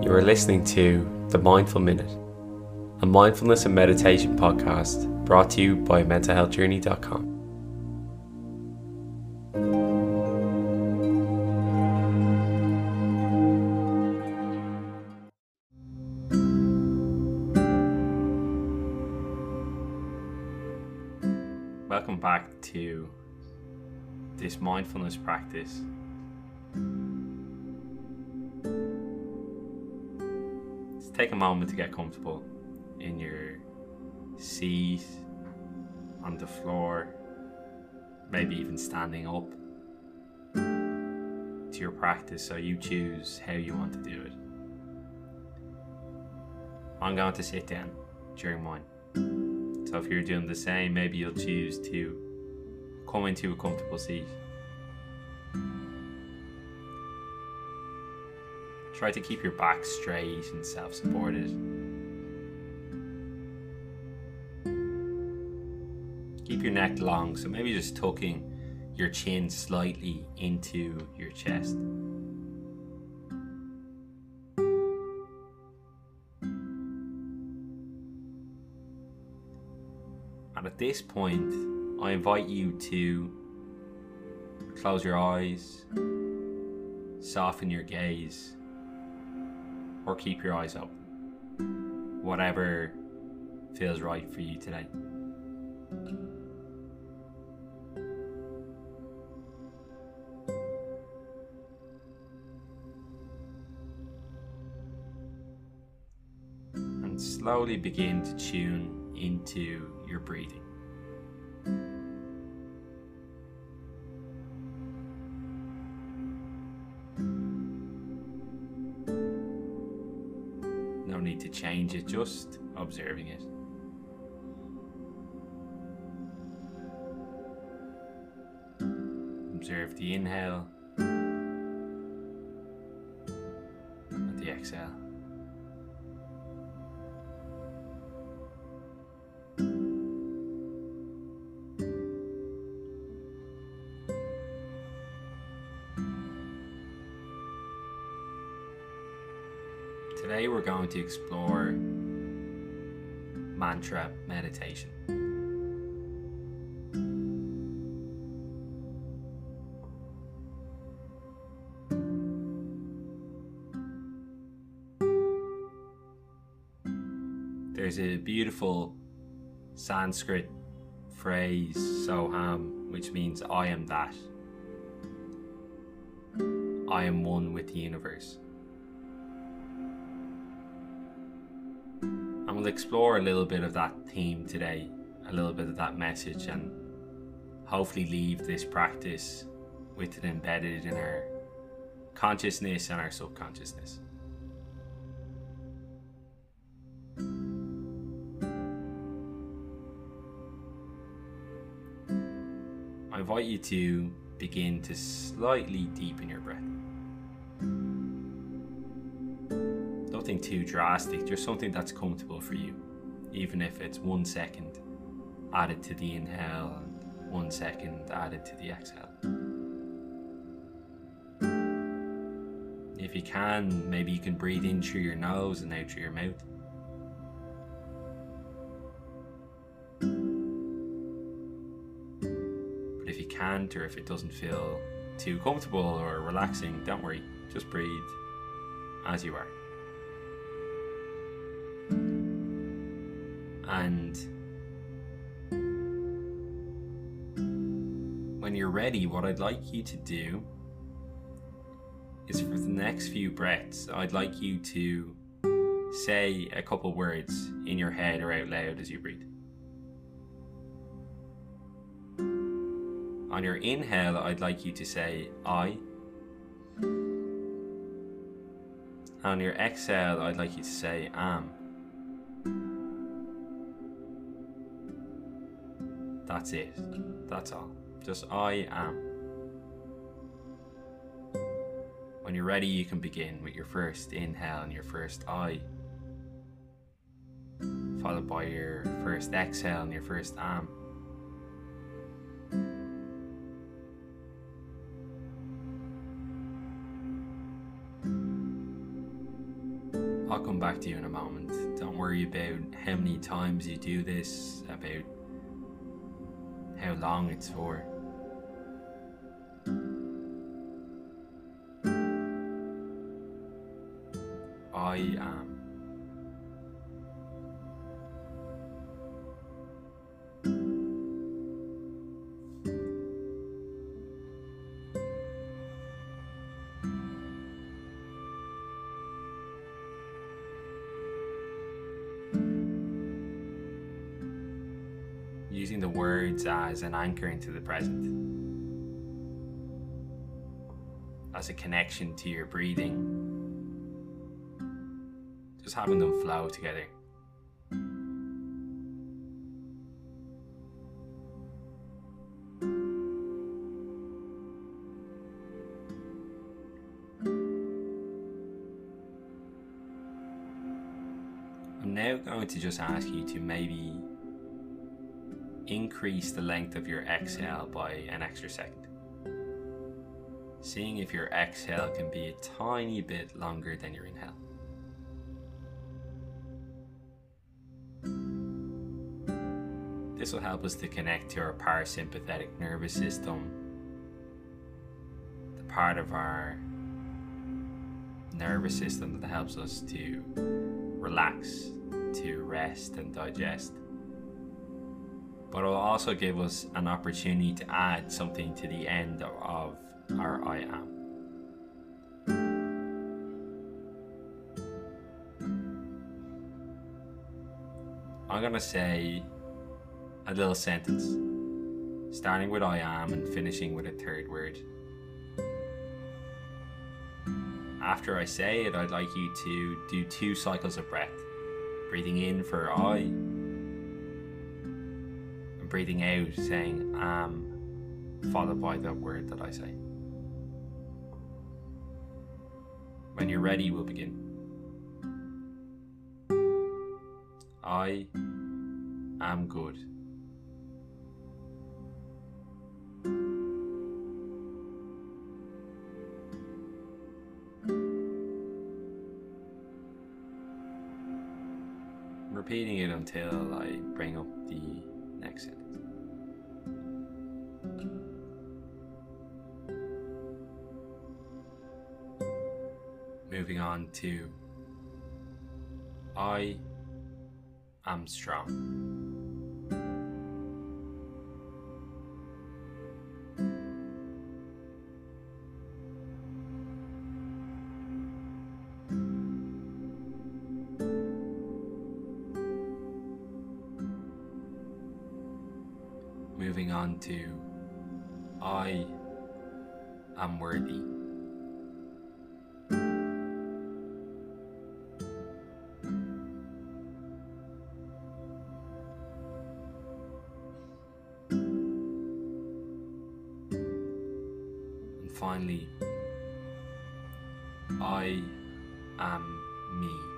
You are listening to The Mindful Minute, a mindfulness and meditation podcast brought to you by mentalhealthjourney.com. Welcome back to this mindfulness practice. Take a moment to get comfortable in your seat, on the floor, maybe even standing up to your practice so you choose how you want to do it. I'm going to sit down during mine. So if you're doing the same, maybe you'll choose to come into a comfortable seat. Try to keep your back straight and self supported. Keep your neck long, so maybe just tucking your chin slightly into your chest. And at this point, I invite you to close your eyes, soften your gaze, or keep your eyes open. Whatever feels right for you today. And slowly begin to tune into your breathing. No need to change it, just observing it. Observe the inhale and the exhale. Today we're going to explore mantra meditation. There's a beautiful Sanskrit phrase, Soham, which means I am that. I am one with the universe. And we'll explore a little bit of that theme today, a little bit of that message, and hopefully leave this practice with it embedded in our consciousness and our subconsciousness. I invite you to begin to slightly deepen your breath. Nothing too drastic, just something that's comfortable for you, even if it's one second added to the inhale and one second added to the exhale. If you can, maybe you can breathe in through your nose and out through your mouth. But if you can't, or if it doesn't feel too comfortable or relaxing, don't worry, just breathe as you are. And when you're ready, what I'd like you to do is for the next few breaths, I'd like you to say a couple words in your head or out loud as you breathe. On your inhale, I'd like you to say I. On your exhale, I'd like you to say am. That's it. That's all. Just I am. When you're ready, you can begin with your first inhale and your first I, followed by your first exhale and your first am. I'll come back to you in a moment. Don't worry about how many times you do this, about how long it's for. Using the words as an anchor into the present, as a connection to your breathing just having them flow together. I'm now going to just ask you to maybe increase the length of your exhale by an extra second. Seeing if your exhale can be a tiny bit longer than your inhale. This will help us to connect to our parasympathetic nervous system, the part of our nervous system that helps us to relax, to rest and digest. But it will also give us an opportunity to add something to the end of our I am. I'm going to say a little sentence, starting with I am and finishing with a third word. After I say it, I'd like you to do two cycles of breath. Breathing in for I, breathing out saying um, am, followed by the word that I say. When you're ready, we'll begin. I am good. repeating it until I bring up the next sentence. Moving on to I am strong. Moving on to I am worthy. And finally, I am me.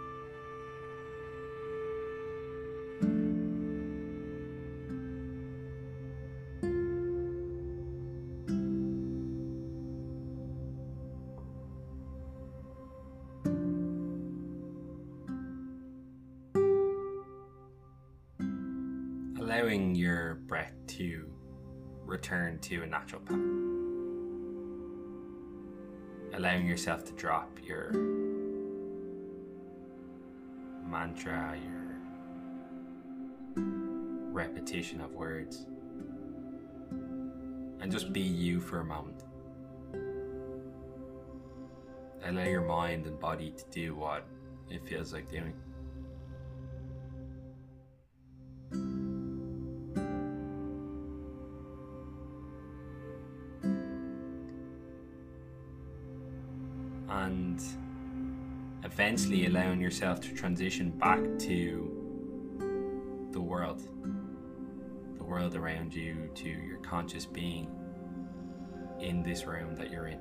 Allowing your breath to return to a natural path. Allowing yourself to drop your mantra, your repetition of words, and just be you for a moment. Allow your mind and body to do what it feels like doing. Eventually allowing yourself to transition back to the world, the world around you, to your conscious being in this room that you're in.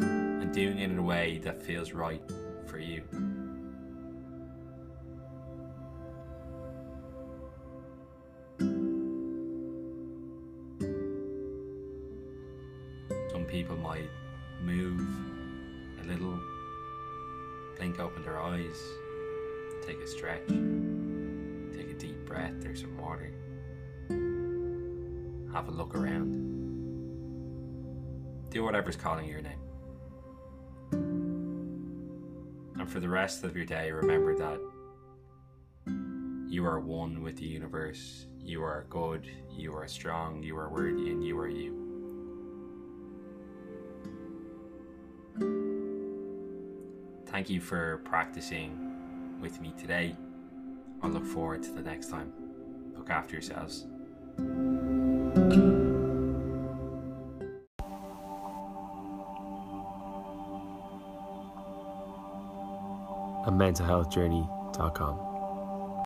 And doing it in a way that feels right for you. Some people might move a little blink open their eyes, take a stretch, take a deep breath, there's some water. Have a look around. Do whatever's calling your name. And for the rest of your day, remember that you are one with the universe. You are good, you are strong, you are worthy, and you are you. Thank you for practicing with me today. I look forward to the next time. Look after yourselves. a mentalhealthjourney.com.